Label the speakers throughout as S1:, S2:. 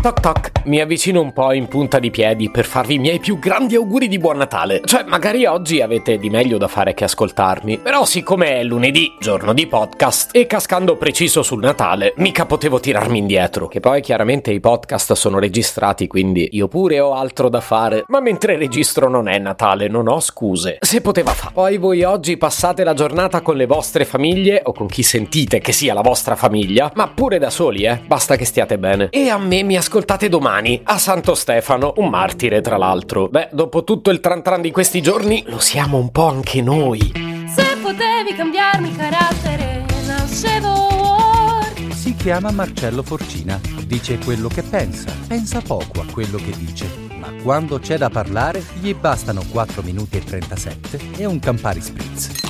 S1: Toc toc, mi avvicino un po' in punta di piedi per farvi i miei più grandi auguri di buon Natale. Cioè, magari oggi avete di meglio da fare che ascoltarmi. Però, siccome è lunedì, giorno di podcast, e cascando preciso sul Natale, mica potevo tirarmi indietro. Che poi chiaramente i podcast sono registrati, quindi io pure ho altro da fare. Ma mentre registro non è Natale, non ho scuse. Se poteva fare. Poi voi oggi passate la giornata con le vostre famiglie, o con chi sentite che sia la vostra famiglia, ma pure da soli, eh. Basta che stiate bene. E a me mi ascoltate domani a Santo Stefano, un martire tra l'altro. Beh, dopo tutto il tran tran di questi giorni, lo siamo un po' anche noi.
S2: Se potevi cambiarmi carattere, nascevo.
S3: Si chiama Marcello Forcina, dice quello che pensa, pensa poco a quello che dice, ma quando c'è da parlare gli bastano 4 minuti e 37 e un Campari Spritz.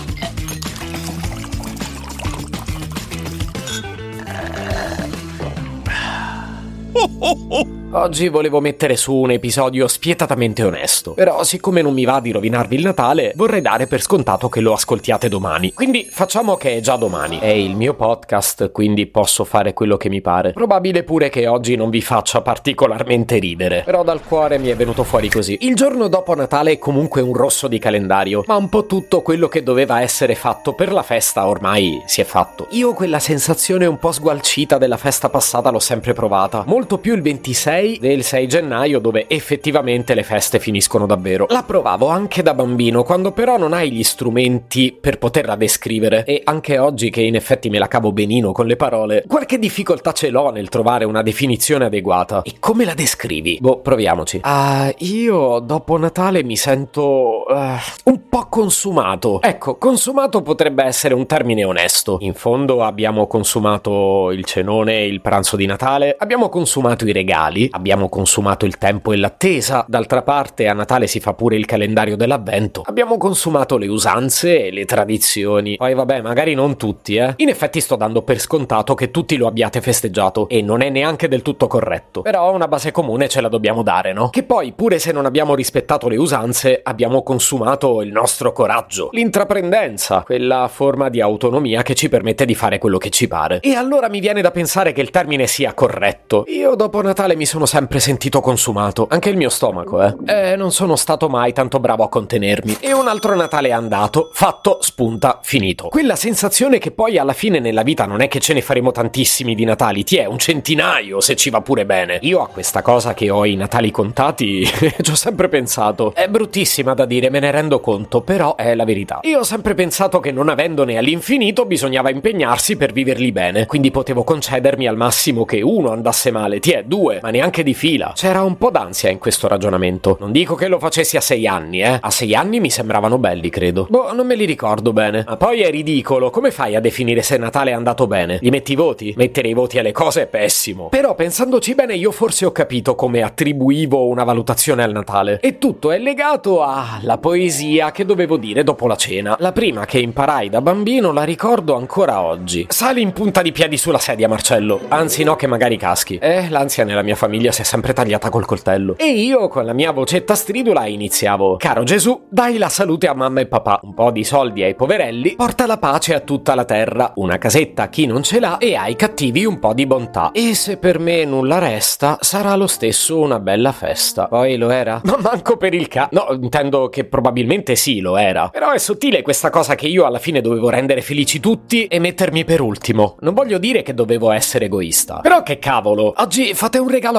S1: Oggi volevo mettere su un episodio spietatamente onesto, però siccome non mi va di rovinarvi il Natale, vorrei dare per scontato che lo ascoltiate domani. Quindi facciamo che è già domani. È il mio podcast, quindi posso fare quello che mi pare. Probabile pure che oggi non vi faccia particolarmente ridere, però dal cuore mi è venuto fuori così. Il giorno dopo Natale è comunque un rosso di calendario, ma un po' tutto quello che doveva essere fatto per la festa ormai si è fatto. Io quella sensazione un po' sgualcita della festa passata l'ho sempre provata, molto più il 26 del 6 gennaio dove effettivamente le feste finiscono davvero. La provavo anche da bambino, quando però non hai gli strumenti per poterla descrivere e anche oggi che in effetti me la cavo benino con le parole, qualche difficoltà ce l'ho nel trovare una definizione adeguata. E come la descrivi? Boh, proviamoci. Ah, io dopo Natale mi sento uh, un po' consumato. Ecco, consumato potrebbe essere un termine onesto. In fondo abbiamo consumato il cenone, il pranzo di Natale, abbiamo consumato i regali, abbiamo consumato il tempo e l'attesa, d'altra parte a Natale si fa pure il calendario dell'avvento, abbiamo consumato le usanze e le tradizioni. Poi vabbè, magari non tutti, eh. In effetti sto dando per scontato che tutti lo abbiate festeggiato e non è neanche del tutto corretto. Però una base comune ce la dobbiamo dare, no? Che poi, pure se non abbiamo rispettato le usanze, abbiamo consumato il nostro coraggio, l'intraprendenza, quella forma di autonomia che ci permette di fare quello che ci pare. E allora mi viene da pensare che il termine sia corretto. Io dopo Natale mi sono sempre sentito consumato, anche il mio stomaco, eh. E non sono stato mai tanto bravo a contenermi. E un altro Natale è andato, fatto, spunta, finito. Quella sensazione che poi alla fine nella vita non è che ce ne faremo tantissimi di Natali, ti è un centinaio se ci va pure bene. Io a questa cosa che ho i Natali contati ci ho sempre pensato. È bruttissima da dire, me ne rendo conto, però è la verità. Io ho sempre pensato che non avendone all'infinito bisognava impegnarsi per viverli bene, quindi potevo concedermi al massimo che uno andasse male, ti è due, ma neanche di fila. C'era un po' d'ansia in questo ragionamento. Non dico che lo facessi a sei anni, eh. A sei anni mi sembravano belli, credo. Boh, non me li ricordo bene. Ma poi è ridicolo. Come fai a definire se Natale è andato bene? Gli metti i voti? Mettere i voti alle cose è pessimo. Però pensandoci bene, io forse ho capito come attribuivo una valutazione al Natale. E tutto è legato alla poesia che dovevo dire dopo la cena. La prima che imparai da bambino la ricordo ancora oggi. Sali in punta di piedi sulla sedia, Marcello. Anzi, no, che magari caschi. Eh, l'ansia nella mia famiglia si è sempre tagliata col coltello. E io, con la mia vocetta stridula, iniziavo: Caro Gesù, dai la salute a mamma e papà, un po' di soldi ai poverelli, porta la pace a tutta la terra, una casetta a chi non ce l'ha e ai cattivi un po' di bontà. E se per me nulla resta, sarà lo stesso una bella festa. Poi lo era? Ma manco per il ca. No, intendo che probabilmente sì, lo era. Però è sottile questa cosa che io alla fine dovevo rendere felici tutti e mettermi per ultimo. Non voglio dire che dovevo essere egoista. Però che cavolo, oggi fate un regalo